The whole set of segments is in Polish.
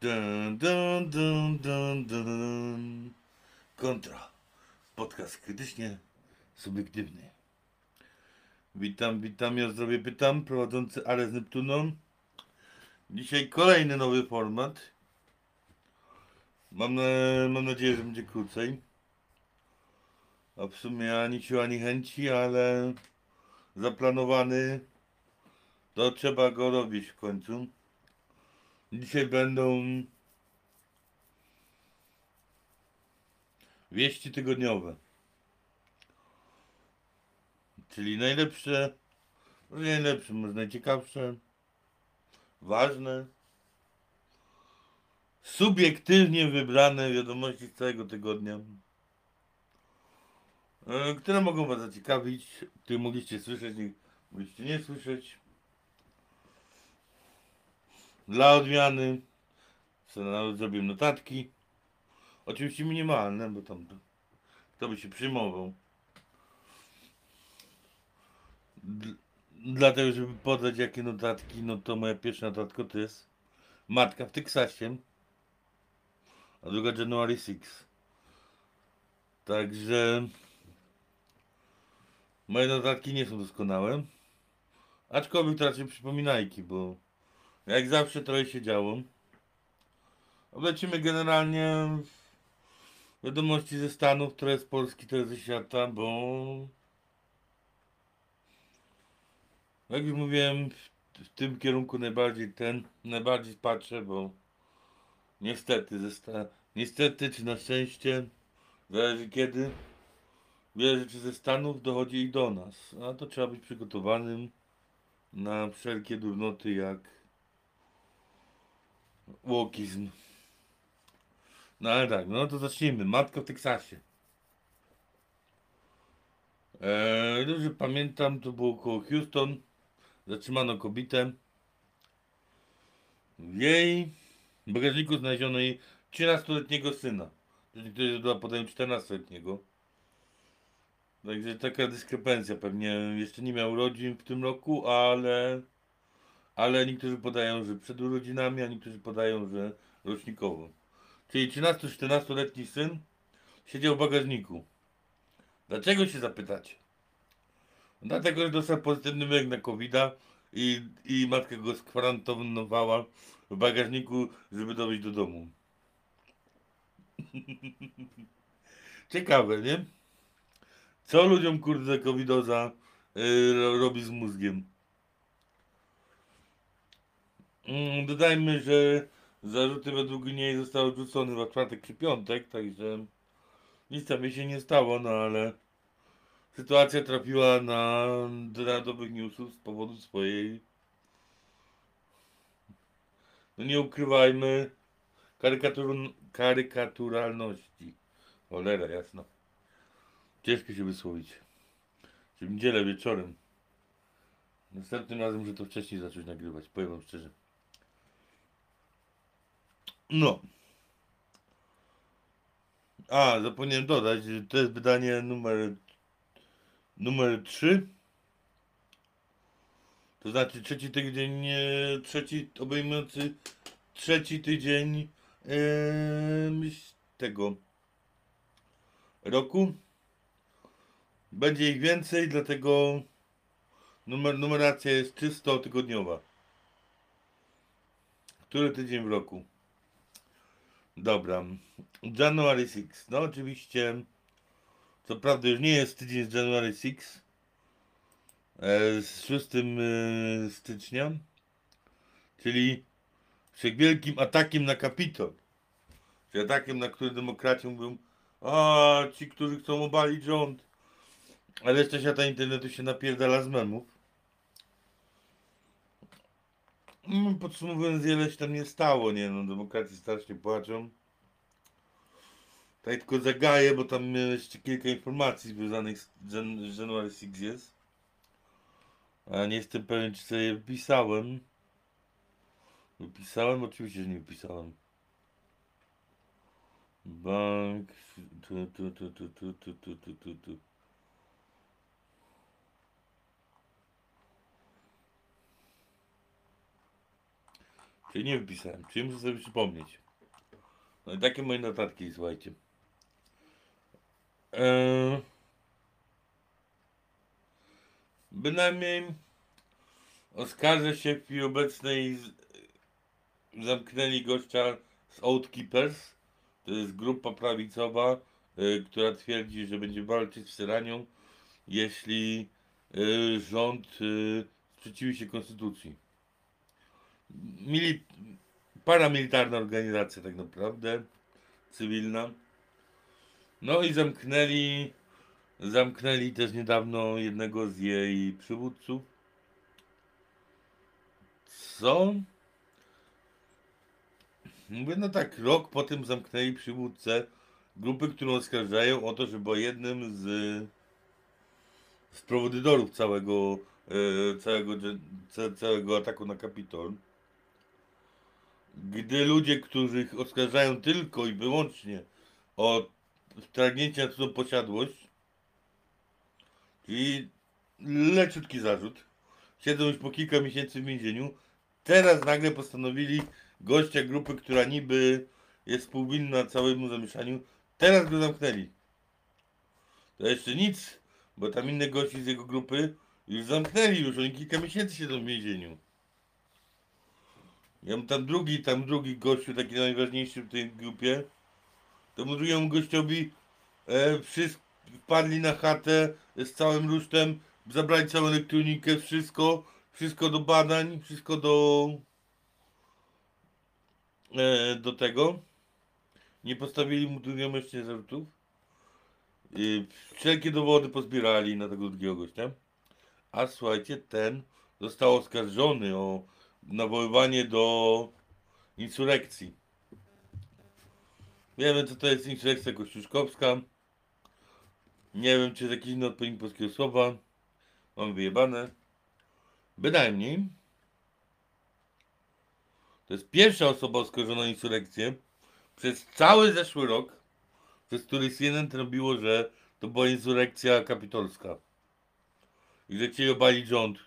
Dun, dun, dun, dun, dun. Kontra. Podcast krytycznie subiektywny. Witam, witam, ja zdrowie pytam, prowadzący Ale z Neptuną. Dzisiaj kolejny nowy format. Mam, mam nadzieję, że będzie krócej. A w sumie ani sił, ani chęci, ale zaplanowany to trzeba go robić w końcu. Dzisiaj będą wieści tygodniowe. Czyli najlepsze, najlepsze, może najciekawsze, ważne, subiektywnie wybrane wiadomości z całego tygodnia, e, które mogą Was zaciekawić, które mogliście słyszeć, mogliście nie słyszeć. Dla odmiany nawet zrobiłem notatki. Oczywiście minimalne, bo tam to, kto by się przyjmował. Dl- Dlatego, żeby podać jakie notatki, no to moja pierwsza notatka to jest Matka w Teksasie, a druga January 6. Także moje notatki nie są doskonałe, aczkolwiek to raczej przypominajki, bo jak zawsze trochę się działo. Lecimy generalnie wiadomości ze Stanów, które z Polski, które ze świata, bo jak już mówiłem, w, tym kierunku najbardziej ten, najbardziej patrzę, bo niestety ze niestety czy na szczęście, zależy kiedy, wiele rzeczy ze Stanów dochodzi i do nas, a to trzeba być przygotowanym na wszelkie durnoty jak Łokizm. No ale tak, no to zacznijmy. Matka w Teksasie. Eee, dobrze pamiętam, to było koło Houston. Zatrzymano kobietę. W jej bagażniku znaleziono jej 13-letniego syna. Niektórzy była podają 14-letniego. Także taka dyskrepancja. Pewnie jeszcze nie miał urodzin w tym roku, ale ale niektórzy podają, że przed urodzinami, a niektórzy podają, że rocznikowo. Czyli 13-14-letni syn siedział w bagażniku. Dlaczego się zapytacie? Dlatego, że dostał pozytywny wynik na covid i, i matka go skwarantowała w bagażniku, żeby dowieść do domu. Ciekawe, nie? Co ludziom kurde covidoza yy, robi z mózgiem? Mm, Dodajmy, że zarzuty według niej zostały odrzucone w czwartek czy piątek, także nic tam się nie stało, no ale sytuacja trafiła na narodowych newsów z powodu swojej no nie ukrywajmy karykatur, karykaturalności. Cholera, jasno. Ciężko się wysłowić. W niedzielę wieczorem. Następnym razem muszę to wcześniej zacząć nagrywać, powiem wam szczerze. No. A, zapomniałem dodać, to jest wydanie numer numer 3. To znaczy trzeci tydzień, e, trzeci obejmujący trzeci tydzień em, tego roku. Będzie ich więcej, dlatego numer, numeracja jest czysto tygodniowa. Który tydzień w roku? Dobra. January 6. No oczywiście. Co prawda już nie jest tydzień z January 6. E, z 6 e, stycznia. Czyli przed wielkim atakiem na Kapitol. Czyli atakiem, na który demokraci mówią a ci, którzy chcą obalić rząd. Ale jeszcze świata internetu się napierdala z memów. Mm, Podsumowując, wiele się tam nie stało, nie no, demokraci strasznie płaczą. Tak tylko zagaję, bo tam jeszcze kilka informacji związanych z z January 6 jest. A nie jestem pewien, czy sobie je wypisałem. Wypisałem? Oczywiście, że nie wypisałem. Bank. Tu, tu, tu, tu, tu, tu, tu, tu, tu, Czyli nie wypisałem, czyli muszę sobie przypomnieć. No i takie moje notatki, słuchajcie. Eee, bynajmniej oskarżę się w chwili obecnej zamknęli gościa z Outkeepers. To jest grupa prawicowa, y, która twierdzi, że będzie walczyć z tyranią, jeśli y, rząd y, sprzeciwi się konstytucji. Mili, paramilitarna organizacja tak naprawdę, cywilna. No i zamknęli, zamknęli też niedawno jednego z jej przywódców. Co? Mówię, no tak, rok po tym zamknęli przywódcę grupy, którą oskarżają o to, że był jednym z, z prowodydorów całego, e, całego, całego ataku na Kapitol. Gdy ludzie, których oskarżają tylko i wyłącznie o wtargnięcie na cudzą posiadłość, czyli leciutki zarzut, siedzą już po kilka miesięcy w więzieniu, teraz nagle postanowili gościa grupy, która niby jest współwinna całemu zamieszaniu, teraz go zamknęli. To jeszcze nic, bo tam inne gości z jego grupy już zamknęli, już oni kilka miesięcy siedzą w więzieniu. Ja tam drugi, tam drugi gościu, taki najważniejszy w tej grupie. Temu drugiemu gościowi e, wszyscy wpadli na chatę z całym rusztem, zabrali całą elektronikę, wszystko, wszystko do badań, wszystko do e, do tego. Nie postawili mu drugiemu jeszcze zarzutów. I wszelkie dowody pozbierali na tego drugiego gościa. A słuchajcie, ten został oskarżony o nawoływanie do insurekcji. Wiemy, co to jest insurekcja kościuszkowska. Nie wiem, czy jest jakiś inny odpowiednik polskiego słowa. Mam wyjebane. Bynajmniej. To jest pierwsza osoba oskarżona o insurekcję przez cały zeszły rok, przez który CNN robiło, że to była insurekcja kapitolska. I że chcieli obalić rząd.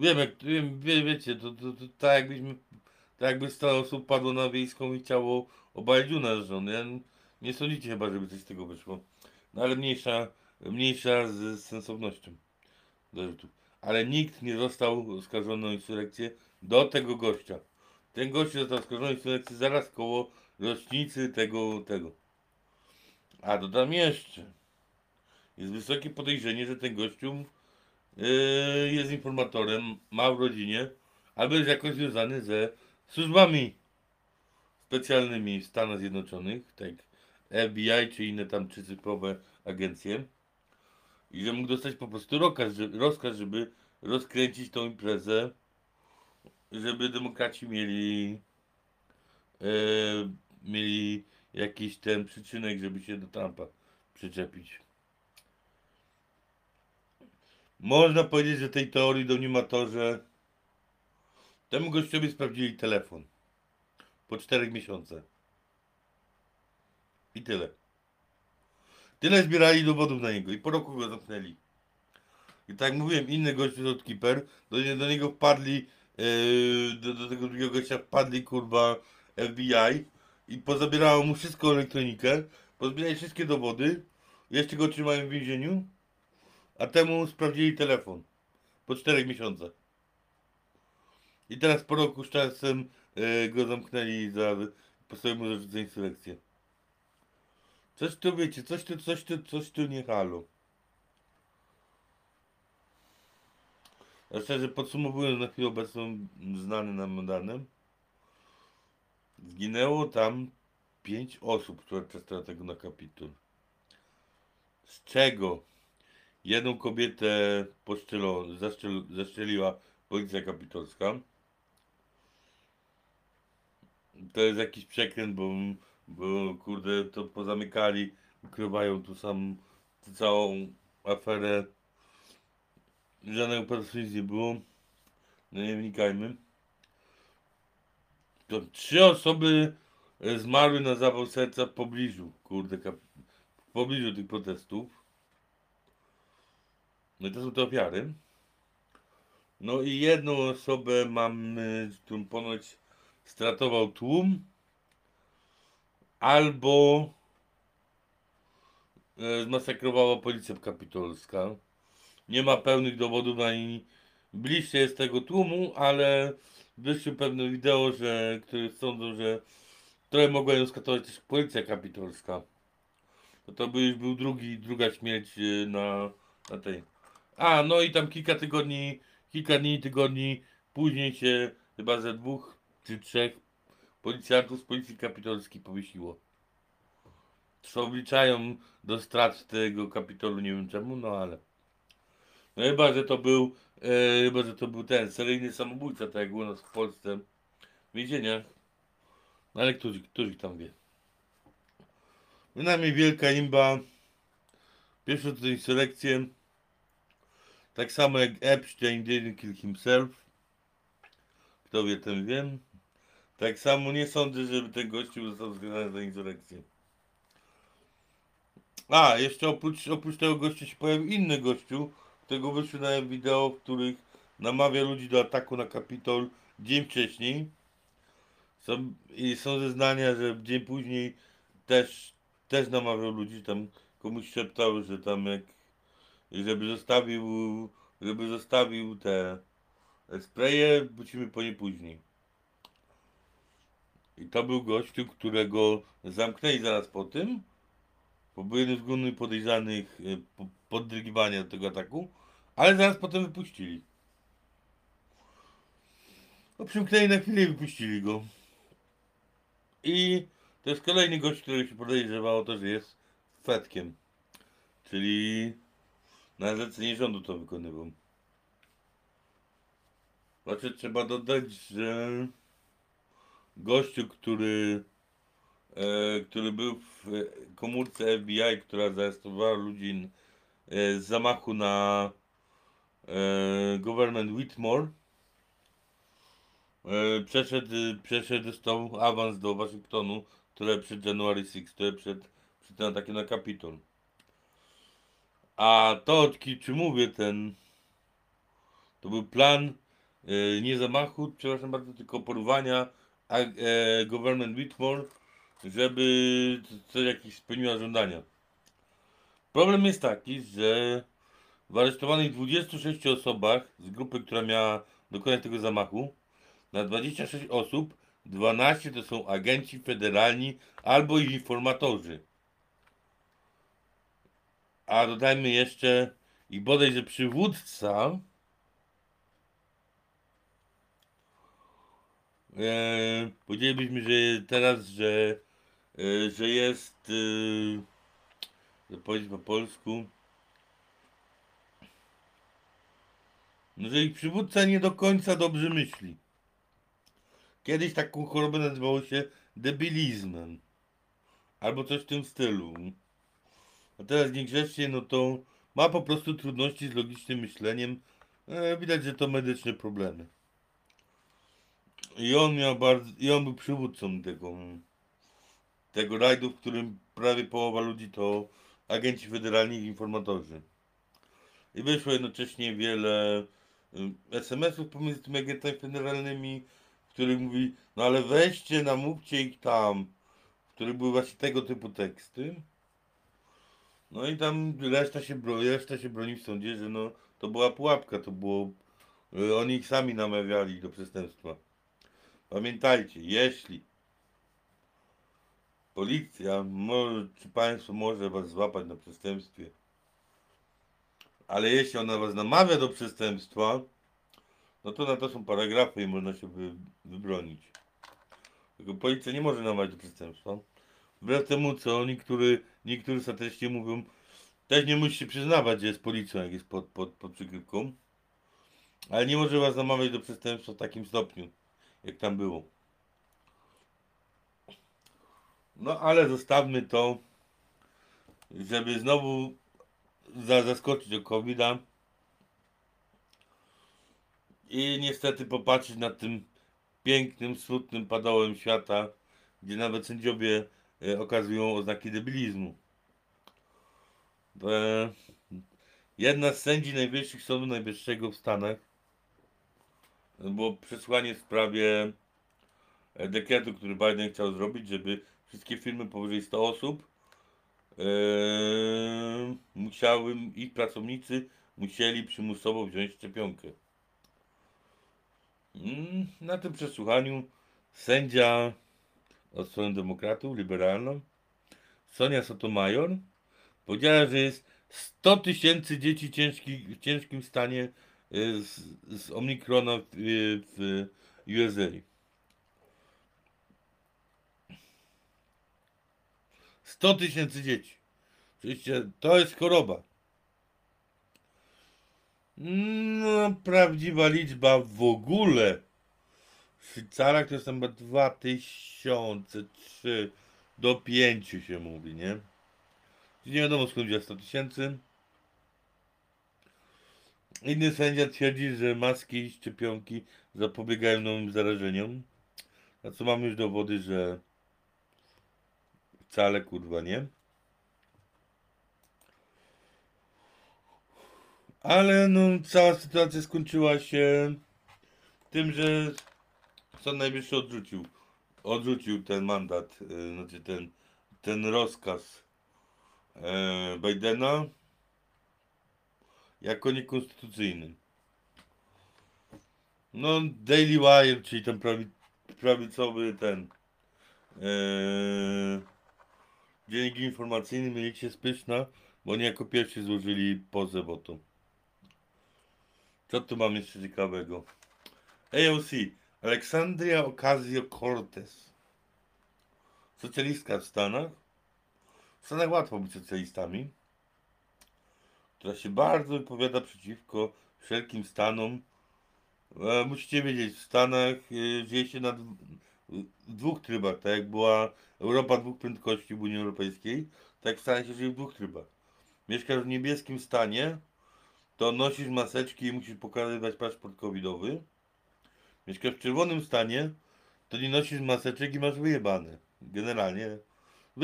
Wiem, jak, wiem, wie, wiecie, to, to, to tak jakbyśmy, tak jakby 100 osób padło na wiejską i chciało obalić u nas rząd. Ja, nie sądzicie chyba, żeby coś z tego wyszło. No ale mniejsza, mniejsza z sensownością zarzutów. Ale nikt nie został oskarżony o insurekcję do tego gościa. Ten gość został oskarżony o insurekcję zaraz koło rocznicy tego, tego. A dodam jeszcze. Jest wysokie podejrzenie, że ten gościu yy, jest informatorem, ma w rodzinie, albo jest jakoś związany ze służbami specjalnymi w Stanach Zjednoczonych, tak FBI czy inne tam trzycyfrowe agencje i że mógł dostać po prostu rozkaz, rozkaz, żeby rozkręcić tą imprezę, żeby demokraci mieli e, mieli jakiś ten przyczynek, żeby się do Trumpa przyczepić. Można powiedzieć, że tej teorii domniema to, że temu gościowi sprawdzili telefon. Po czterech miesiącach. I tyle. Tyle zbierali dowodów na niego. I po roku go zamknęli. I tak jak mówiłem, inny gościu z Outkeeper, do, do niego wpadli, yy, do, do tego drugiego gościa wpadli kurwa FBI i. Pozabierało mu wszystko elektronikę, pozbierali wszystkie dowody, jeszcze go trzymają w więzieniu, a temu sprawdzili telefon po czterech miesiącach. I teraz po roku z czasem yy, go zamknęli za, postawili mu zarzut za insurrekcję. Coś tu wiecie, coś tu, coś tu, coś tu nie halo. A szczerze podsumowując na chwilę obecną znany nam danym, zginęło tam pięć osób, które testowały tego na kapitol. Z czego jedną kobietę poszczelo, policja kapitolska. To jest jakiś przekręt, bo, bo kurde to pozamykali, ukrywają tu sam całą aferę. Żadnego pedofilii nie było. No nie wnikajmy. To trzy osoby e, zmarły na zawał serca w pobliżu, kurde, w pobliżu tych protestów. No to są te ofiary. No i jedną osobę mamy, którą ponoć stratował tłum, albo e, zmasakrowała policja kapitolska. Nie ma pełnych dowodów ani bliższe jest tego tłumu, ale wyszły pewne wideo, że, które sądzą, że trochę mogła ją skatować też policja kapitolska. To, to by już był drugi, druga śmierć e, na, na tej. A, no i tam kilka tygodni, kilka dni, tygodni później się chyba ze dwóch czy trzech policjantów z policji kapitolskiej powiesiło. Co obliczają do strat tego kapitolu, nie wiem czemu, no ale. No chyba, że to był, e, chyba, że to był ten seryjny samobójca, tak jak u nas w Polsce w więzieniach. No ale którzy, którzy tam wie. Bynajmniej wielka imba. Pierwsze tutaj selekcje. Tak samo jak Epstein didn't kill himself. Kto wie, ten wiem. Tak samo nie sądzę, żeby ten gościu został skazany za insurrekcję. A, jeszcze oprócz, oprócz tego gościa się pojawił inny gościu, którego wyszły na wideo, w których namawia ludzi do ataku na Kapitol dzień wcześniej. Są, I są zeznania, że dzień później też, też namawiał ludzi, tam komuś szeptał, że tam jak, żeby zostawił, żeby zostawił te spraye, wrócimy po nie później. I to był gościu, którego zamknęli zaraz po tym, bo był jeden z głównych podejrzanych e, po- podrygiwania do tego ataku, ale zaraz potem wypuścili. No przymknęli na chwilę i wypuścili go. I to jest kolejny gość, który się podejrzewa o to, że jest fetkiem. Czyli na zlecenie rządu to wykonywał. Znaczy trzeba dodać, że gościu, który, e, który był w komórce FBI, która zaaresztowała ludzi e, z zamachu na e, government Whitmore, e, przeszedł, przeszedł, dostał awans do Waszyngtonu, które przed January 6, które przed, przed atakiem na Kapitol. A to, o czym mówię, ten, to był plan e, nie zamachu, przepraszam bardzo, tylko porwania a, e, government Whitmore, żeby coś jakieś spełniła żądania. Problem jest taki, że w aresztowanych 26 osobach z grupy, która miała dokonać tego zamachu, na 26 osób 12 to są agenci federalni albo ich informatorzy. A dodajmy jeszcze i bodaj, że przywódca e, powiedzielibyśmy, że teraz, że, e, że jest e, powiedzieć po polsku no, że ich przywódca nie do końca dobrze myśli. Kiedyś taką chorobę nazywało się debilizmem. Albo coś w tym stylu. A teraz niegrzecznie, no to ma po prostu trudności z logicznym myśleniem. E, widać, że to medyczne problemy. I on miał bardzo, i on był przywódcą tego, tego rajdu, w którym prawie połowa ludzi to agenci federalni i informatorzy. I wyszło jednocześnie wiele y, SMS-ów pomiędzy tymi agentami federalnymi, w których mówi, no ale weźcie, namówcie ich tam, w których były właśnie tego typu teksty. No i tam reszta się reszta się broni w sądzie, że no to była pułapka, to było, y, oni ich sami namawiali do przestępstwa. Pamiętajcie, jeśli policja, może, czy państwo może was złapać na przestępstwie, ale jeśli ona was namawia do przestępstwa, no to na to są paragrafy i można się wy, wybronić. Tylko policja nie może namawiać do przestępstwa. Wbrew temu, co niektórzy, niektórzy statystycznie mówią, też nie musi się przyznawać, że jest policją, jak jest pod, pod, pod przykrywką. Ale nie może was namawiać do przestępstwa w takim stopniu, jak tam było. No ale zostawmy to, żeby znowu za, zaskoczyć o covid -a. I niestety popatrzeć na tym pięknym, smutnym padołem świata, gdzie nawet sędziowie okazują oznaki debilizmu. E, jedna z sędzi najwyższych sądu najwyższego w Stanach było przesłanie w sprawie e, dekretu, który Biden chciał zrobić, żeby wszystkie firmy powyżej 100 osób e, musiały, ich pracownicy musieli przymusowo wziąć szczepionkę. Mm, Na tym przesłuchaniu sędzia od strony demokratów, liberalną, Sonia Sotomayor, powiedziała, że jest 100 tysięcy dzieci ciężki, w ciężkim stanie y, z, z Omikrona w, y, w USA. 100 tysięcy dzieci. Oczywiście to jest choroba. No, prawdziwa liczba w ogóle. W Szwajcarach to jest chyba 2003 do 5 się mówi, nie? Nie wiadomo skąd wziąć 100 tysięcy. Inny sędzia twierdzi, że maski i szczepionki zapobiegają nowym zarażeniom. A co mamy już dowody, że wcale kurwa nie. Ale no, cała sytuacja skończyła się tym, że Sąd Najwyższy odrzucił, odrzucił ten mandat, yy, znaczy ten, ten rozkaz e, Bidena jako niekonstytucyjny. No, Daily Wire, czyli ten prawi, prawicowy ten e, dziennik informacyjny mieli się spyszna, bo oni jako pierwsi złożyli pozew o to. Co tu mam jeszcze ciekawego? AOC, Aleksandria Ocasio-Cortez. Socjalistka w Stanach. W Stanach łatwo być socjalistami. Która się bardzo wypowiada przeciwko wszelkim stanom. E, musicie wiedzieć, w Stanach e, dzieje się na dwóch trybach, tak jak była Europa dwóch prędkości w Unii Europejskiej, tak w Stanach się żyje w dwóch trybach. Mieszkasz w niebieskim stanie, to nosisz maseczki i musisz pokazywać paszport covidowy. Mieszkasz w czerwonym stanie, to nie nosisz maseczek i masz wyjebane. Generalnie. W,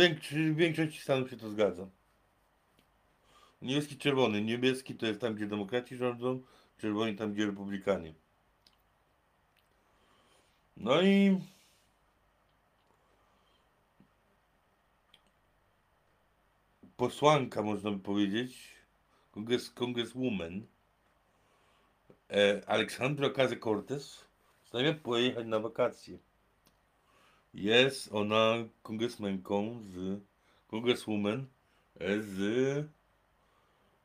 większości, stanów się to zgadza. Niebieski, czerwony. Niebieski to jest tam, gdzie demokraci rządzą, czerwoni tam, gdzie republikanie. No i posłanka, można by powiedzieć, kongres, congresswoman e, Aleksandra Ocasio-Cortez Postanawia pojechać na wakacje. Jest ona kongresmenką z kongreswoman e, z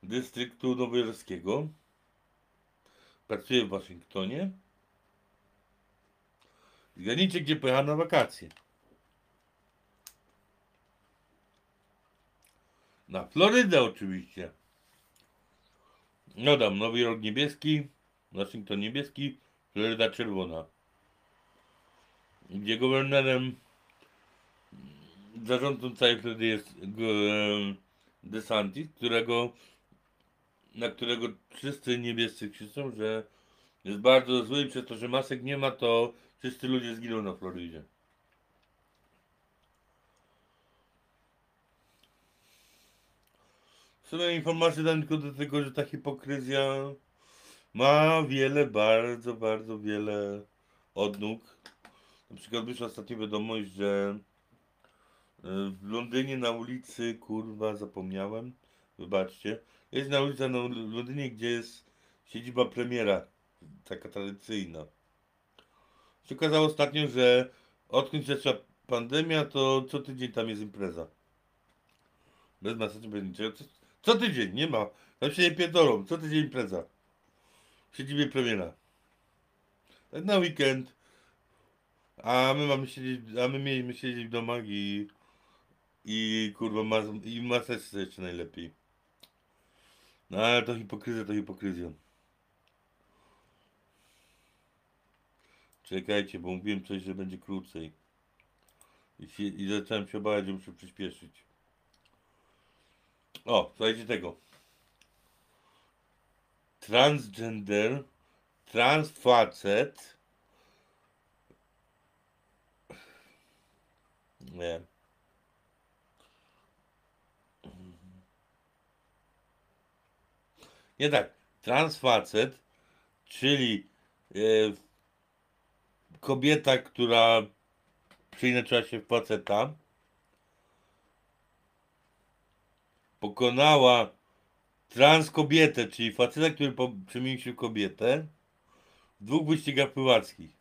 dystryktu nowojorskiego. Pracuje w Waszyngtonie. Zgadnijcie, gdzie pojechała na wakacje. Na Florydę oczywiście. No dam, Nowy Jork niebieski, Waszyngton niebieski, Floryda czerwona. Gdzie gubernerem zarządcą całej Florydy jest DeSantis, którego na którego wszyscy niebiescy krzyczą, że jest bardzo zły i przez to, że masek nie ma, to wszyscy ludzie zginą na Florydzie. W sumie informacje dam tylko do tego, że ta hipokryzja ma wiele, bardzo, bardzo wiele odnóg. Na przykład wyszła ostatnio wiadomość, że e, w Londynie na ulicy, kurwa, zapomniałem, wybaczcie, jest na ulicy na w Londynie, gdzie jest siedziba premiera, taka tradycyjna. Się okazało ostatnio, że odkąd zaczęła pandemia, to co tydzień tam jest impreza. Bez maseczki, bez niczego. Co, co tydzień, nie ma. Tam się nie pierdolą, co tydzień impreza. Siedzibie premiera. Tak na weekend. A my mamy siedzieć, a my mieliśmy siedzieć w domach i i kurwa mas, i maseczce jeszcze najlepiej. No ale to hipokryzja, to hipokryzja. Czekajcie, bo mówiłem coś, że będzie krócej. I, się, i zacząłem się obawiać, że muszę przyspieszyć. O, słuchajcie tego. Transgender, transfacet. Nie. Nie tak. Transfacet, czyli e, kobieta, która przeinaczyła się w faceta, pokonała trans kobietę, czyli faceta, który przemienił kobietę w dwóch wyścigach pływackich.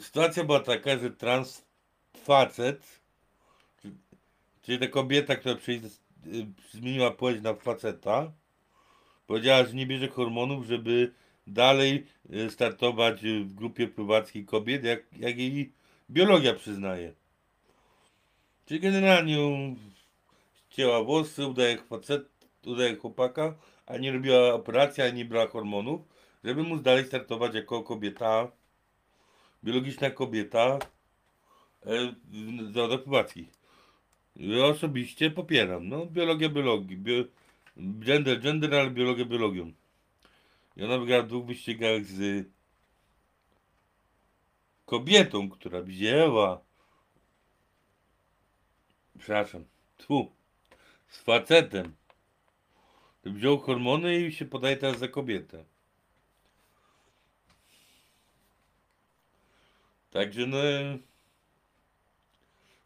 Sytuacja była taka, że trans facet, czy- czyli ta kobieta, która y, zmieniła płeć na faceta, powiedziała, że nie bierze hormonów, żeby dalej y, startować y, w grupie pływackiej kobiet, jak, jak jej biologia przyznaje. Czyli generalnie ją ścięła włosy, udaje facet, udaje chłopaka, a nie robiła operacji, a nie brała hormonów, żeby móc dalej startować jako kobieta, biologiczna kobieta e, zawodach. Ja osobiście popieram, no, biologia biologii, bio, gender, gender, ale biologia biologią. I ona wygrała w dwóch wyścigach z kobietą, która wzięła, przepraszam, tu, z facetem. Wziął hormony i się podaje teraz za kobietę. Także no...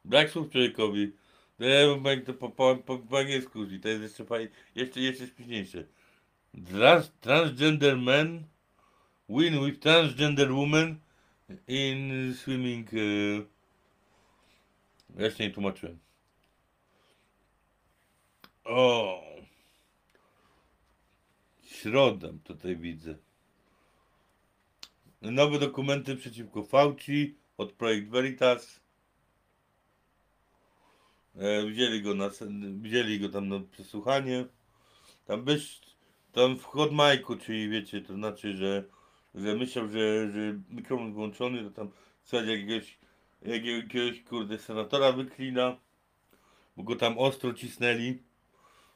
Brak słów człowiekowi. No ja bym to po, po, po, po angielsku użyć, to jest jeszcze fajnie, jeszcze, jeszcze śmieszniejsze. Trans, transgender men win with transgender woman in swimming. Uh, jeszcze nie tłumaczyłem. O! Środa tutaj widzę. Nowe dokumenty przeciwko Fauci od Projekt Veritas. E, wzięli go na wzięli go tam na przesłuchanie. Tam byś tam w hot mic'u, czyli wiecie, to znaczy, że, że myślał, że, że mikrofon włączony, to tam jakiegoś, jakiegoś, jakiegoś kurde senatora wyklina, bo go tam ostro cisnęli.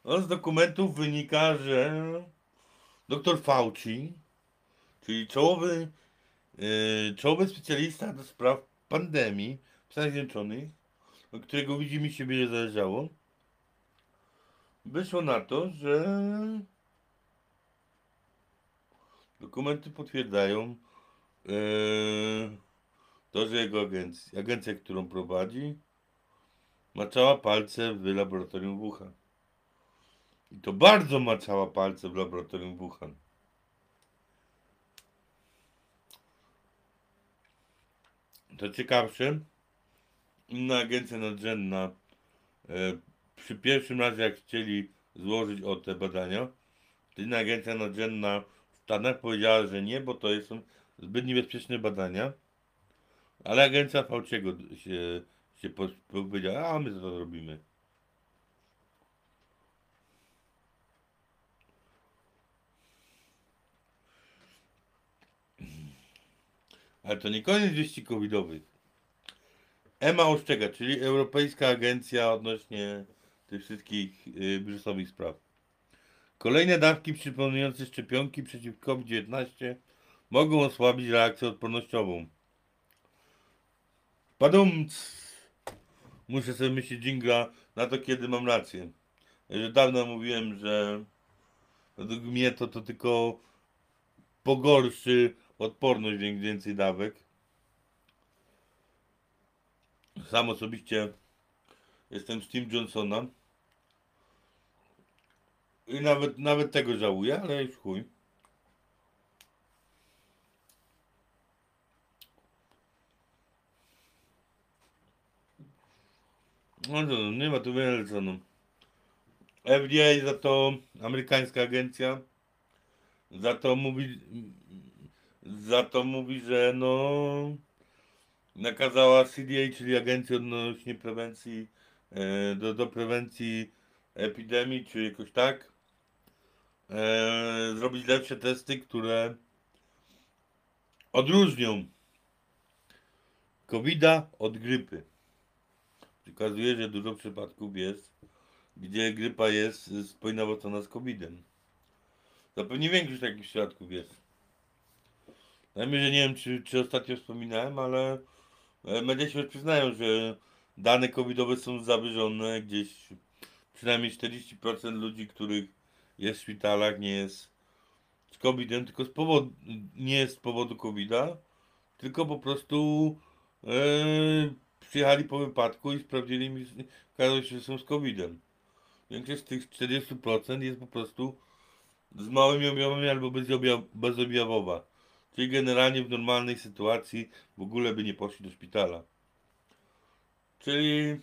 No z dokumentów wynika, że dr Fauci, czyli czołowy, yy, czołowy specjalista do spraw pandemii w Stanach Zjednoczonych, od którego widzi mi się wiele zależało, wyszło na to, że dokumenty potwierdzają yy, to, że jego agencja, agencja, którą prowadzi, maczała palce w laboratorium Wuhan. I to bardzo maczała palce w laboratorium Wuhan. To ciekawsze, inna agencja nadrzędna e, przy pierwszym razie jak chcieli złożyć o te badania, to inna agencja nadrzędna w Stanach powiedziała, że nie, bo to są zbyt niebezpieczne badania, ale agencja Fauciego się, się po- powiedziała, a my to robimy. Ale to nie koniec wieści covidowych. EMA ostrzega, czyli Europejska Agencja odnośnie tych wszystkich y, wirusowych spraw. Kolejne dawki przypominające szczepionki przeciw COVID-19 mogą osłabić reakcję odpornościową. Padumc! Muszę sobie myśleć dżingla na to, kiedy mam rację. Że dawno mówiłem, że według mnie to, to tylko pogorszy odporność wię- więcej dawek. Sam osobiście jestem z Team Johnsona. I nawet, nawet tego żałuję, ale już chuj. No to nie ma tu wiele co no. FDA za to amerykańska agencja za to mówi za to mówi, że no nakazała CDA, czyli Agencji odnośnie prewencji e, do, do prewencji epidemii, czy jakoś tak e, zrobić lepsze testy, które odróżnią COVID-a od grypy. Pokazuje, że dużo przypadków jest, gdzie grypa jest spojnowocona z COVID-em. Zapewne większość takich przypadków jest. Najmniej, że nie wiem, czy, czy ostatnio wspominałem, ale e, media się przyznają, że dane covidowe są zawyżone gdzieś przynajmniej 40% ludzi, których jest w szpitalach, nie jest z COVID-em, tylko z powodu, nie jest z powodu COVID-a, tylko po prostu e, przyjechali po wypadku i sprawdzili mi, okazało się, że są z COVID-em. Większość z tych 40% jest po prostu z małymi objawami albo bezobjaw, bezobjawowa. Czyli generalnie w normalnej sytuacji w ogóle by nie poszli do szpitala. Czyli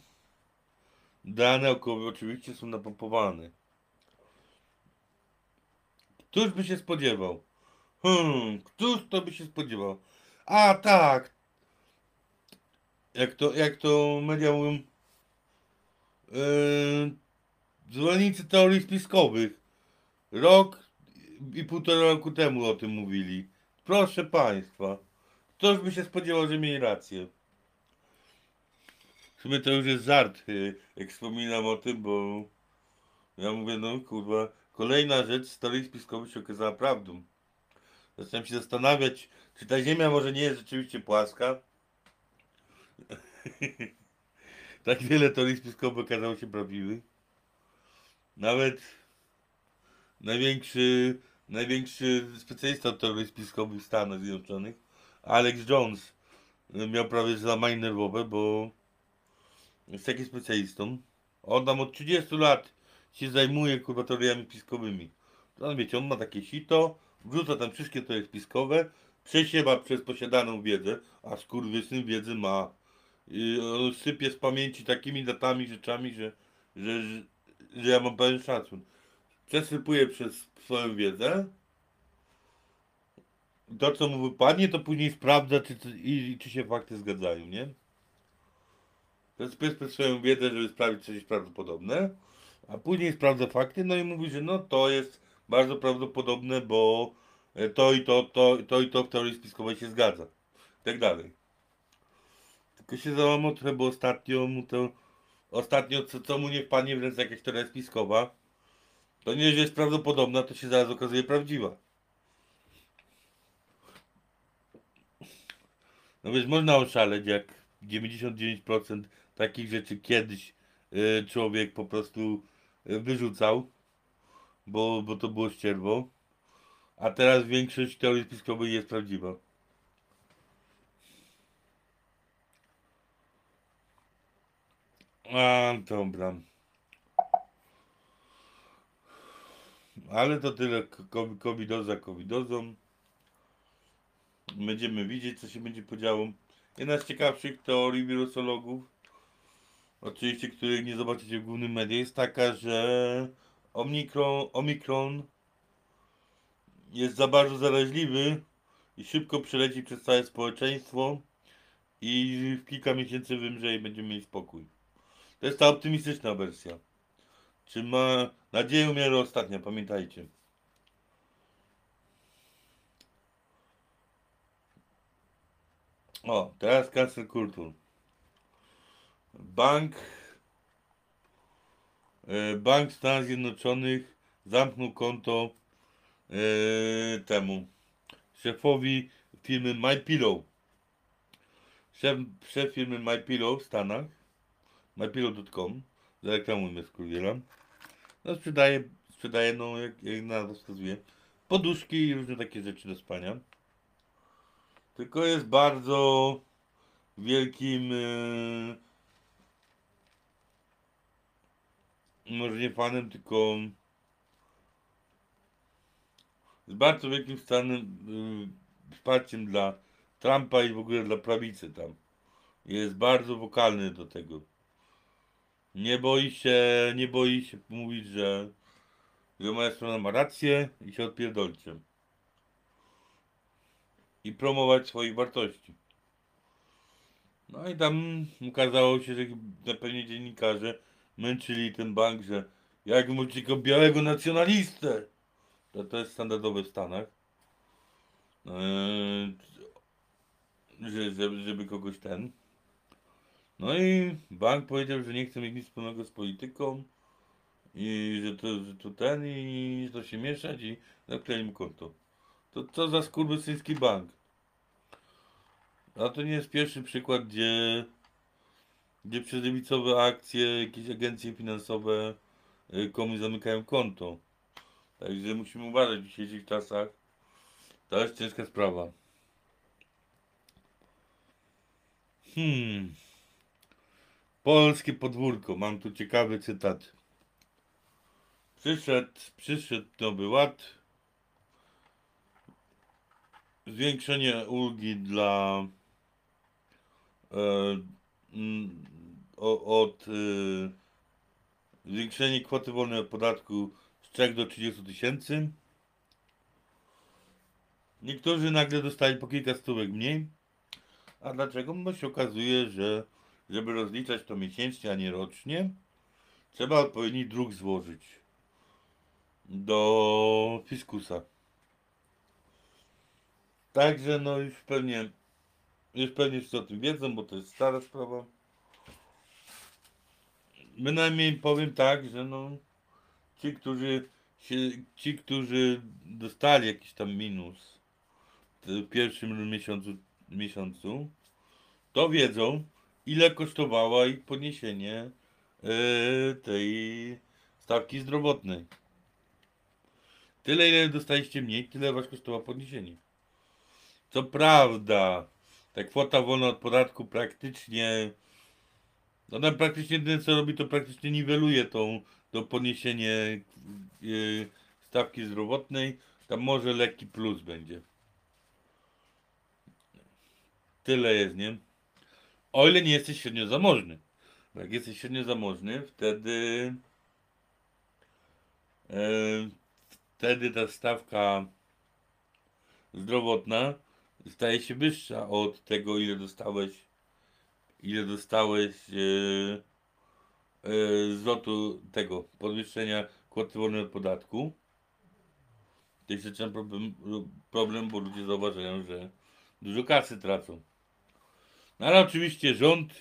dane około oczywiście są napompowane. Któż by się spodziewał? Hmm, któż to by się spodziewał? A tak. Jak to, jak to media mówią, yy, zwolennicy teorii spiskowych. Rok i półtora roku temu o tym mówili. Proszę Państwa, ktoś by się spodziewał, że mieli rację. W sumie to już jest żart, y, jak wspominam o tym, bo ja mówię, no kurwa, kolejna rzecz z teorii się okazała prawdą. Zacząłem się zastanawiać, czy ta Ziemia może nie jest rzeczywiście płaska. tak wiele teorii spiskowych okazało się prawdziwych. Nawet największy, największy specjalista od teorii spiskowych w Stanach Zjednoczonych, Alex Jones, y, miał prawie załamanie nerwowe, bo jest takim specjalistą. On tam od 30 lat się zajmuje kurwa teoriami spiskowymi. On wiecie, on ma takie sito, wrzuca tam wszystkie teorie spiskowe, przesiewa przez posiadaną wiedzę, a skurwysyn wiedzy ma. I on sypie z pamięci takimi datami, rzeczami, że, że, że, że ja mam pełen szacun. Przesypuje przez swoją wiedzę. To, co mu wypadnie, to później sprawdza, czy, czy, i, czy się fakty zgadzają, nie? To przez swoją wiedzę, żeby sprawdzić, czy jest prawdopodobne, a później sprawdza fakty, no i mówi, że no to jest bardzo prawdopodobne, bo e, to i to, to, to i to w teorii spiskowej się zgadza. I tak dalej. Tylko się załamał trochę, bo ostatnio mu to, ostatnio co, co mu nie wpadnie w ręce jakaś teoria spiskowa, to nie, jest prawdopodobna, to się zaraz okazuje prawdziwa. No więc można oszaleć, jak 99% takich rzeczy kiedyś y, człowiek po prostu y, wyrzucał, bo, bo to było ścierwo, a teraz większość teorii spiskowych jest prawdziwa. A, dobra. Ale to tyle covidoza covidozą. Będziemy widzieć, co się będzie podziało. Jedna z ciekawszych teorii wirusologów, oczywiście, których nie zobaczycie w głównym mediach, jest taka, że Omikron, Omikron jest za bardzo zaraźliwy i szybko przeleci przez całe społeczeństwo i w kilka miesięcy wymrze i będziemy mieli spokój. To jest ta optymistyczna wersja. Czy ma nadzieję umiera ostatnia, pamiętajcie. O, teraz cancel kultur. Bank e, Bank Stanów Zjednoczonych zamknął konto e, temu szefowi firmy MyPillow. Szef, szef firmy MyPillow w Stanach mypillow.com zareklamujmy skurwiela. No sprzedaje, sprzedaje no jak, jak nazwa wskazuje poduszki i różne takie rzeczy do spania. Tylko jest bardzo wielkim yy, może nie fanem, tylko z bardzo wielkim stanem yy, wsparciem dla Trumpa i w ogóle dla prawicy tam. Jest bardzo wokalny do tego. Nie boi się, nie boi się mówić, że, że moja strona ma rację i się odpierdolcie. I promować swoich wartości. No i tam okazało się, że na pewnie dziennikarze męczyli ten bank, że jak mówić tylko białego nacjonalistę. To, to jest standardowe w Stanach. Eee, że, żeby, żeby kogoś ten. No i bank powiedział, że nie chce mieć nic wspólnego z polityką i że to, że to ten i że to się mieszać i zamknęli mu konto. To co za skurwysyński bank? A to nie jest pierwszy przykład, gdzie, gdzie przez akcje jakieś agencje finansowe y, komuś zamykają konto. Także musimy uważać w dzisiejszych czasach. To jest ciężka sprawa. Hmm. Polskie podwórko. Mam tu ciekawy cytat. Przyszedł, przyszedł nowy ład. Zwiększenie ulgi dla e, mm, o, od e, zwiększenie kwoty wolnej od podatku z 3 do 30 tysięcy. Niektórzy nagle dostali po kilka stówek mniej. A dlaczego? Bo się okazuje, że żeby rozliczać to miesięcznie, a nie rocznie, trzeba odpowiedni druk złożyć do fiskusa. Także no już pewnie, już pewnie wszyscy o tym wiedzą, bo to jest stara sprawa. Bynajmniej powiem tak, że no ci, którzy się, ci, którzy dostali jakiś tam minus w pierwszym miesiącu, miesiącu to wiedzą, ile kosztowała ich podniesienie e, tej stawki zdrowotnej. Tyle, ile dostaliście mniej, tyle was kosztowało podniesienie. Co prawda, ta kwota wolna od podatku praktycznie, ona praktycznie jedyne co robi, to praktycznie niweluje tą, to podniesienie e, stawki zdrowotnej. Tam może lekki plus będzie. Tyle jest, nie? O ile nie jesteś średnio zamożny. Bo jak jesteś średnio zamożny, wtedy e, wtedy ta stawka zdrowotna staje się wyższa od tego, ile dostałeś ile dostałeś e, e, zwrotu tego podwyższenia kwoty wolnej od podatku. To jest problem, problem, bo ludzie zauważają, że dużo kasy tracą. No ale oczywiście rząd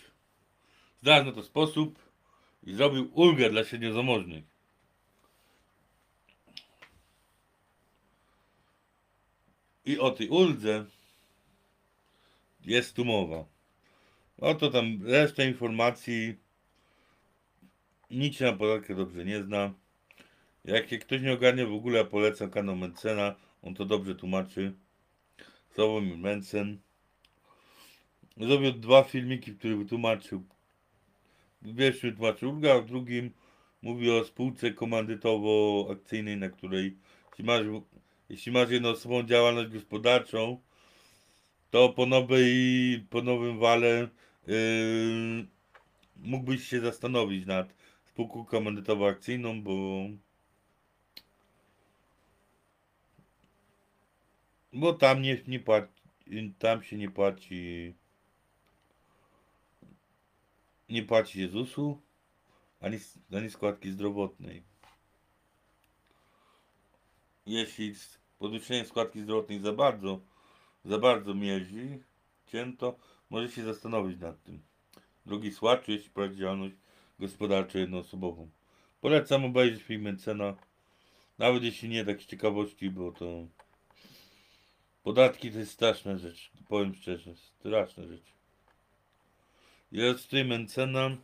znalazł na to sposób i zrobił ulgę dla średniozamożnych. I o tej uldze jest tu mowa. Oto tam reszta informacji. Nic się na podatkach dobrze nie zna. Jak ktoś nie ogarnie w ogóle, polecam kanał Mencena. On to dobrze tłumaczy. Sławomir Mencen. Zrobił dwa filmiki, w których wytłumaczył. W pierwszym tłumaczył ulgę, a w drugim mówi o spółce komandytowo-akcyjnej, na której jeśli masz, jeśli masz jednoosobową działalność gospodarczą, to po nowej, po nowym wale yy, mógłbyś się zastanowić nad spółką komandytowo-akcyjną, bo bo tam nie, nie płaci, tam się nie płaci nie płaci się ZUS-u ani, ani składki zdrowotnej. Jeśli podwyższenie składki zdrowotnej za bardzo, za bardzo mierzi, cięto, może się zastanowić nad tym. Drugi słacz, jeśli prowadzi działalność gospodarczą jednoosobową. Polecam obejrzeć film Mencena, nawet jeśli nie tak z ciekawości, bo to podatki to jest straszna rzecz, powiem szczerze, straszna rzecz. Jest tutaj Mencena.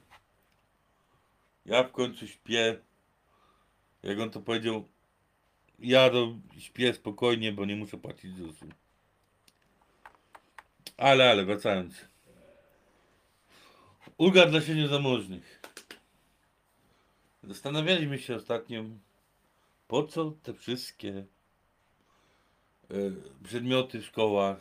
Ja w końcu śpię. Jak on to powiedział, ja to śpię spokojnie, bo nie muszę płacić ZUS-u. Ale, ale, wracając. Ulga dla średniozamożnych. Zastanawialiśmy się ostatnio, po co te wszystkie e, przedmioty w szkołach,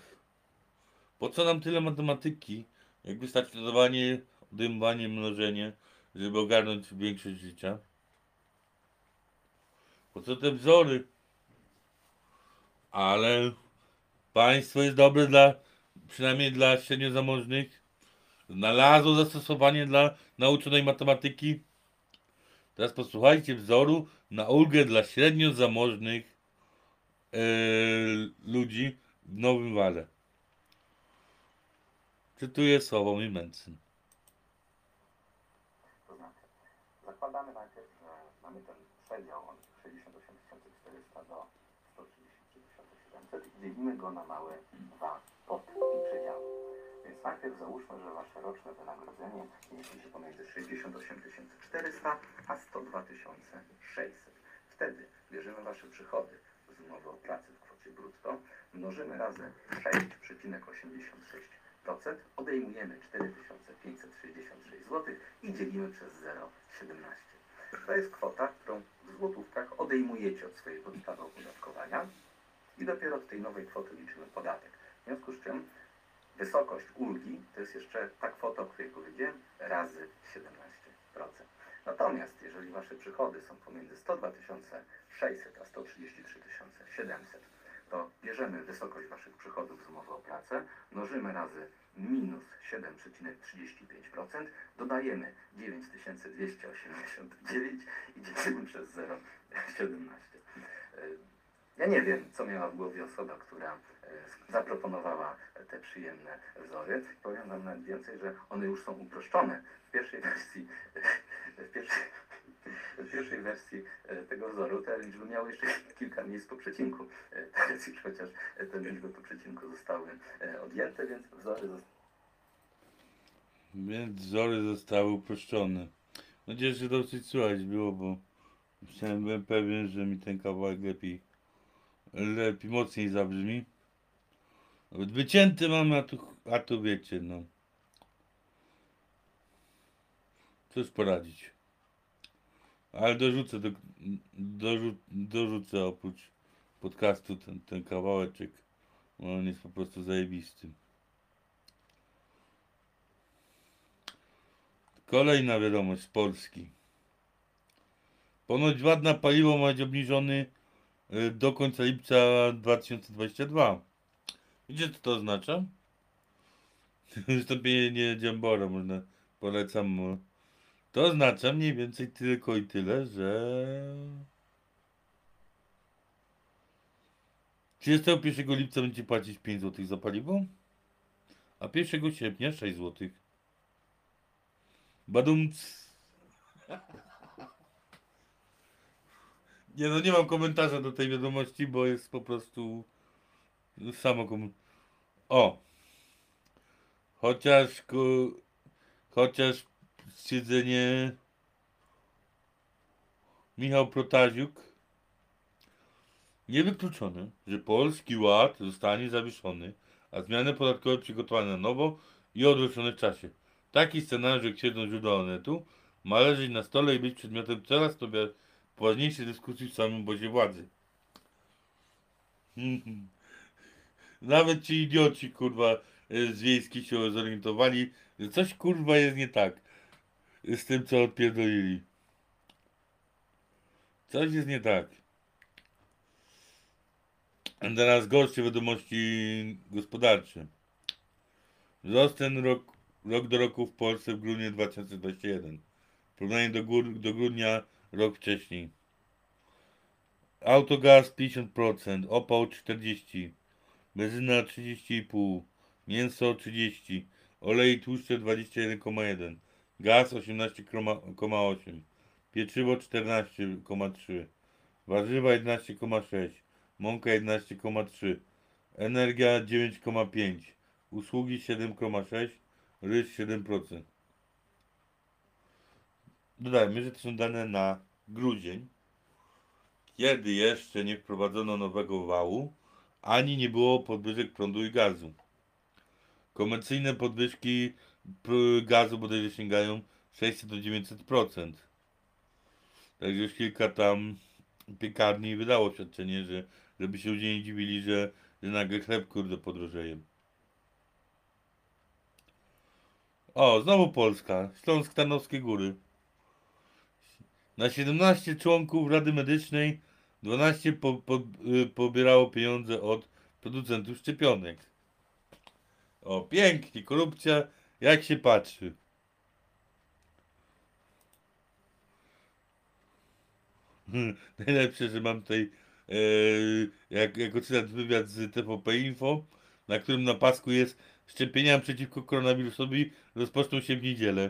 po co nam tyle matematyki, jak wystarczy dodawanie, odejmowanie, mnożenie, żeby ogarnąć większość życia. Po co te wzory? Ale państwo jest dobre dla, przynajmniej dla średniozamożnych. Znalazło zastosowanie dla nauczonej matematyki. Teraz posłuchajcie wzoru na ulgę dla średniozamożnych e, ludzi w Nowym Wale. Cytuję Sławomir Mencen. To znaczy, zakładamy najpierw, że mamy ten przedział od 68 400 do 133 700 i dzielimy go na małe dwa pod i przedziały. Więc najpierw załóżmy, że wasze roczne wynagrodzenie mieści się pomiędzy 68 400 a 102 600. Wtedy bierzemy wasze przychody z umowy o pracy w kwocie brutto, mnożymy razy 6,86 odejmujemy 4566 zł i dzielimy przez 0,17. To jest kwota, którą w złotówkach odejmujecie od swojej podstawy opodatkowania i dopiero od tej nowej kwoty liczymy podatek. W związku z czym wysokość ulgi to jest jeszcze ta kwota, o której powiedziałem, razy 17%. Natomiast jeżeli Wasze przychody są pomiędzy 102 600 a 133 700, to bierzemy wysokość Waszych przychodów z umowy o pracę, mnożymy razy minus 7,35%, dodajemy 9289 i dzielimy przez 0,17. Y, Ja nie wiem, co miała w głowie osoba, która e, zaproponowała te przyjemne wzory. Powiem Wam nawet więcej, że one już są uproszczone. W pierwszej wersji, w pierwszej, w pierwszej wersji e, tego wzoru te liczby miały jeszcze kilka miejsc po przecinku. E, Teraz już chociaż te liczby po przecinku zostały e, odjęte, więc wzory zostały Więc wzory zostały uproszczone. Nadzieję, że dosyć słychać było, bo myślałem, byłem pewien, że mi ten kawałek lepiej, lepiej, mocniej zabrzmi. Nawet wycięty mam, a tu, a tu wiecie, no. Cóż poradzić. Ale dorzucę, do, dorzu, dorzucę oprócz podcastu ten, ten kawałeczek. On jest po prostu zajebisty. Kolejna wiadomość z Polski. Ponoć VAT na paliwo ma być obniżony do końca lipca 2022. Wiecie co to oznacza? Wystąpienie Dziambora, można polecam. To oznacza mniej więcej tylko i tyle, że 31 lipca będzie płacić 5 zł za paliwo, a 1 sierpnia 6 zł. Badumc. Nie no, nie mam komentarza do tej wiadomości, bo jest po prostu samo kom... O! Chociaż ku... chociaż siedzenie Michał Protaziuk niewykluczone, że polski ład zostanie zawieszony, a zmiany podatkowe przygotowane na nowo i odroczone w czasie. Taki scenariusz, jak siedzą źródła Onetu, ma leżeć na stole i być przedmiotem coraz to poważniejszej dyskusji w samym obozie władzy. Nawet ci idioci, kurwa, y, z wiejskich się zorientowali, że coś, kurwa, jest nie tak z tym, co odpierdolili. Coś jest nie tak. A teraz gorsze wiadomości gospodarcze. Wzrost ten rok, rok do roku w Polsce w grudniu 2021. W porównaniu do, gór, do grudnia rok wcześniej. Autogaz 50%, opał 40%, benzyna 30,5%, mięso 30%, olej tłuszcze 21,1%, gaz 18,8%, pieczywo 14,3%, warzywa 11,6%, mąka 11,3%, energia 9,5%, usługi 7,6%, ryż 7%. Dodajmy, że to są dane na grudzień, kiedy jeszcze nie wprowadzono nowego wału, ani nie było podwyżek prądu i gazu. Komercyjne podwyżki gazu bodajże sięgają 600 do 900%. Także już kilka tam piekarni wydało oświadczenie, że żeby się ludzie nie dziwili, że, że nagle chleb kurde podrożeje. O, znowu Polska. Śląsk Tarnowskie Góry. Na 17 członków Rady Medycznej 12 po, po, y, pobierało pieniądze od producentów szczepionek. O, pięknie, korupcja, jak się patrzy. Najlepsze, że mam tutaj e, jak, jako cytat wywiad z TVP Info, na którym na pasku jest szczepienia przeciwko koronawirusowi rozpoczną się w niedzielę.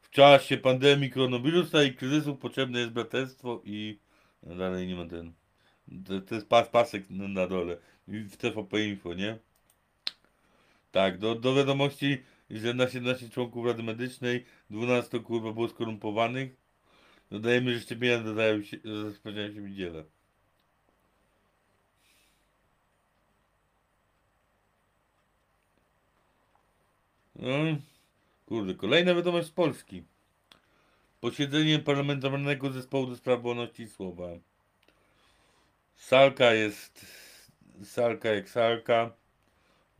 W czasie pandemii koronawirusa i kryzysu potrzebne jest braterstwo i no dalej nie ma ten. To, to jest pas, pasek na, dole w TVP Info, nie? Tak, do, do wiadomości, że na 17 członków Rady Medycznej 12 kurwa było skorumpowanych. Dodajemy, że szczepienia dodają się, rozpoczynają się w niedzielę. No, kurde, kolejna wiadomość z Polski. Posiedzenie Parlamentarnego Zespołu do Spraw Wolności Słowa. Salka jest salka jak salka.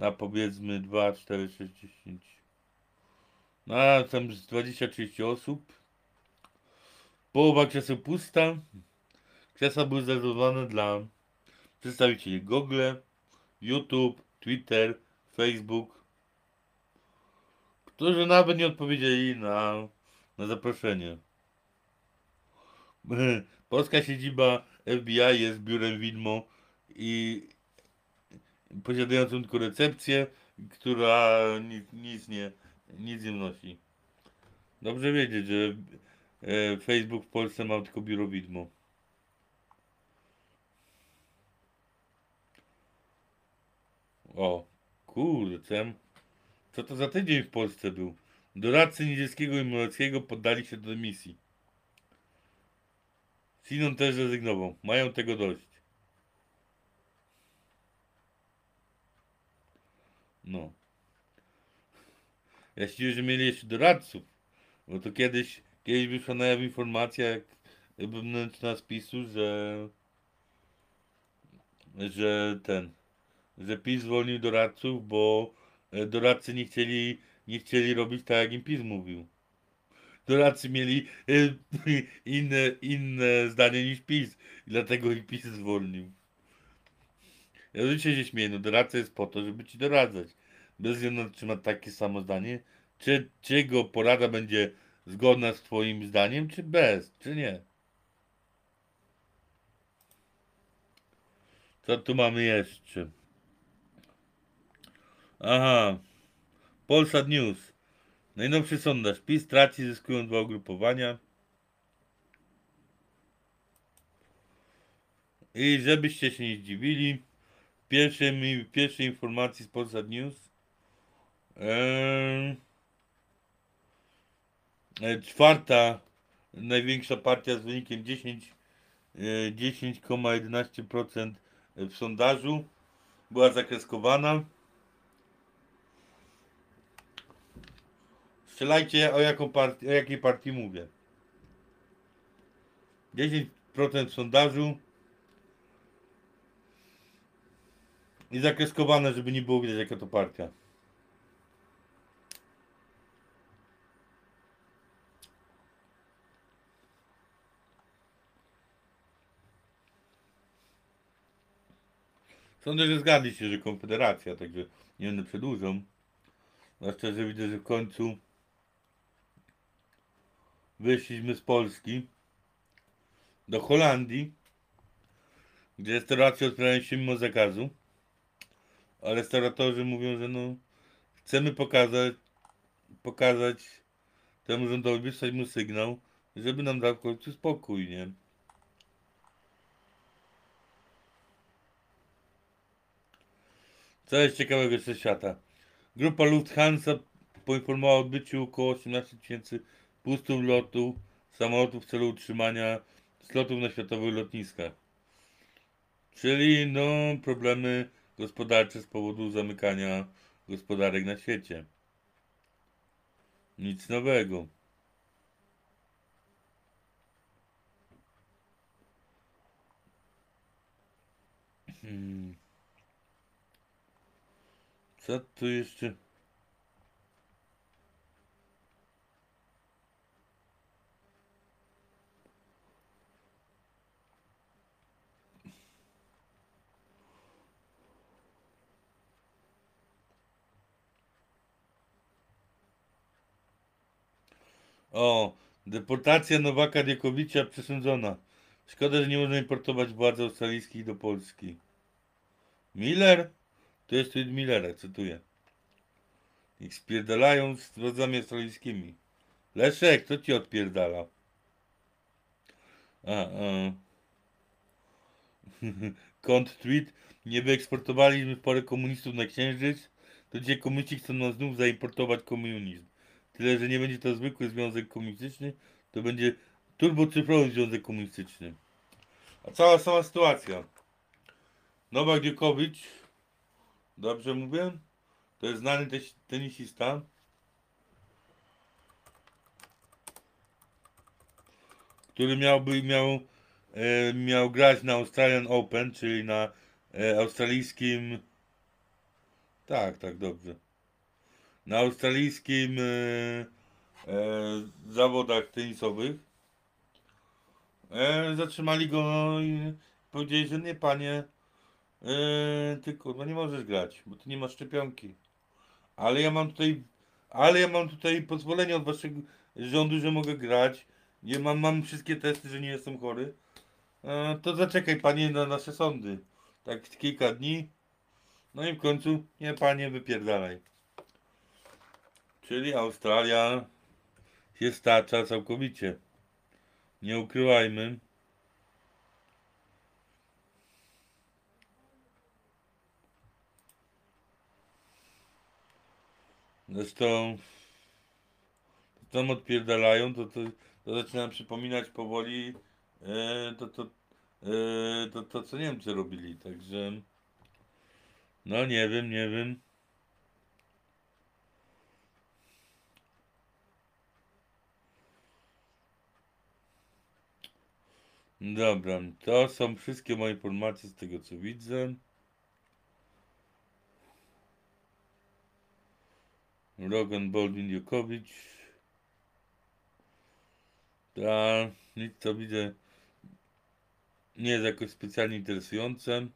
Na powiedzmy 2, 4, 6, 10. No, a tam z 20-30 osób. Połowa krzeseł pusta. Krzesła były zarezerwowane dla przedstawicieli Google, YouTube, Twitter, Facebook, którzy nawet nie odpowiedzieli na, na zaproszenie. Polska siedziba FBI jest biurem widmo i posiadającym tylko recepcję, która nic, nic nie nic nie wnosi. Dobrze wiedzieć, że e, Facebook w Polsce ma tylko biuro widmo. O, ja- co to za tydzień w Polsce był? Doradcy Niedzielskiego i Moleckiego poddali się do dymisji. Sinon też rezygnował. Mają tego dość. No. Ja się dziwię, że mieli jeszcze doradców. Bo to kiedyś, kiedyś wyszła na jaw informacja, jak wewnętrzna spisu, że że ten, że PiS zwolnił doradców, bo e, doradcy nie chcieli, nie chcieli robić tak, jak im PiS mówił. Doradcy mieli e, inne, inne zdanie niż PiS, dlatego ich PiS zwolnił. Ja się śmieję, no doradca jest po to, żeby ci doradzać. Bez względu na to, czy ma takie samo zdanie, czy, czy jego porada będzie zgodna z twoim zdaniem, czy bez, czy nie. Co tu mamy jeszcze? Aha. Polsat News. Najnowszy sondaż. PiS traci, zyskują dwa ugrupowania. I żebyście się nie zdziwili, pierwsze, pierwsze informacji z Polsat News. E, czwarta największa partia z wynikiem 10, e, 10,11% w sondażu była zakreskowana. Strzelajcie o, jaką partii, o jakiej partii mówię. 10% w sondażu i zakreskowane, żeby nie było widać jaka to partia. Sądzę, że zgadli się, że Konfederacja, także nie będę przedłużał. Zwłaszcza, że widzę, że w końcu wyszliśmy z Polski do Holandii, gdzie restauracje otwierają się mimo zakazu. A restauratorzy mówią, że no chcemy pokazać, pokazać temu rządowi, wysłać mu sygnał, żeby nam dał w końcu spokój, nie? Co jest ciekawego ze świata? Grupa Lufthansa poinformowała o odbyciu około 18 tysięcy pustych lotów samolotów w celu utrzymania slotów na światowych lotniskach. Czyli no problemy gospodarcze z powodu zamykania gospodarek na świecie. Nic nowego. Hmm. Co tu jeszcze? O, deportacja Nowaka Diekowicza przesądzona. Szkoda, że nie można importować władz australijskich do Polski. Miller? To jest tweet Millera, cytuję. Ich spierdalają z władzami australijskimi. Leszek, kto ci odpierdala? A, a. Kont tweet. Nie wyeksportowaliśmy parę komunistów na księżyc, to dzisiaj komuniści chcą nam znów zaimportować komunizm. Tyle, że nie będzie to zwykły związek komunistyczny, to będzie turbocyfrowy związek komunistyczny. A cała sama sytuacja. Nowak Dziekowicz, Dobrze mówię? To jest znany tenisista. Który miałby, miał, e, miał grać na Australian Open, czyli na e, australijskim. Tak, tak, dobrze. Na australijskim e, e, zawodach tenisowych. E, zatrzymali go i powiedzieli, że nie, panie e, ty kurwa nie możesz grać, bo ty nie masz szczepionki. Ale ja mam tutaj, ale ja mam tutaj pozwolenie od waszego rządu, że mogę grać. Nie mam, mam wszystkie testy, że nie jestem chory. E, to zaczekaj panie na nasze sądy. Tak kilka dni. No i w końcu, nie panie, wypierdalaj. Czyli Australia się stacza całkowicie. Nie ukrywajmy. Zresztą tam odpierdalają, to, to, to zaczynam przypominać powoli e, to, to, e, to, to, co Niemcy robili, także no nie wiem, nie wiem. Dobra, to są wszystkie moje informacje z tego co widzę. Rogan Baldwin Jokowicz. Ta, nic co widzę nie jest jakoś specjalnie interesujące.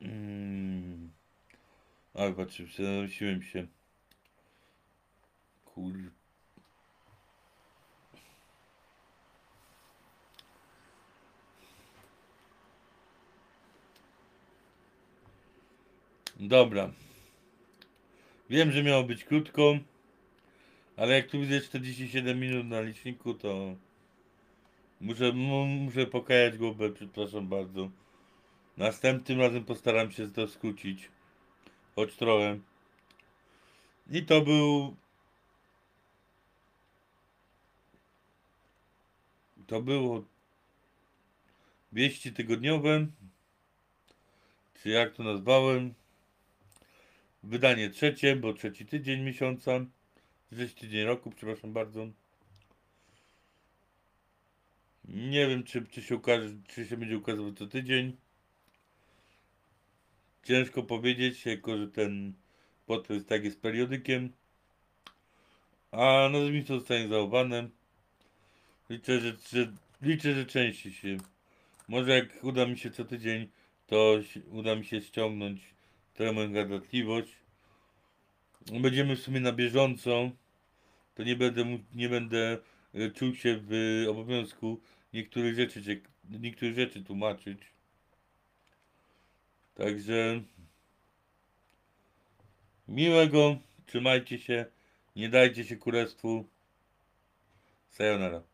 Mm. Oj, patrzę, przenosiłem się. Kur... Dobra. Wiem, że miało być krótko, ale jak tu widzę 47 minut na liczniku, to muszę, mu- muszę pokajać głowę, przepraszam bardzo. Następnym razem postaram się to skrócić. Choć trochę. I to był. To było wieści tygodniowe. Czy jak to nazwałem? Wydanie trzecie, bo trzeci tydzień miesiąca. Trzeci tydzień roku, przepraszam bardzo. Nie wiem, czy, czy się ukaże, czy się będzie ukazywał co tydzień. Ciężko powiedzieć, jako że ten podpis tak jest periodykiem. A nazwisko zostanie zachowane. Liczę, że, że, liczę, że częściej się. Może jak uda mi się co tydzień, to uda mi się ściągnąć moją gadatliwość. Będziemy w sumie na bieżąco. To nie będę, nie będę e, czuł się w obowiązku niektórych rzeczy, niektórych rzeczy tłumaczyć. Także miłego, trzymajcie się, nie dajcie się kurestwu. Sayonara.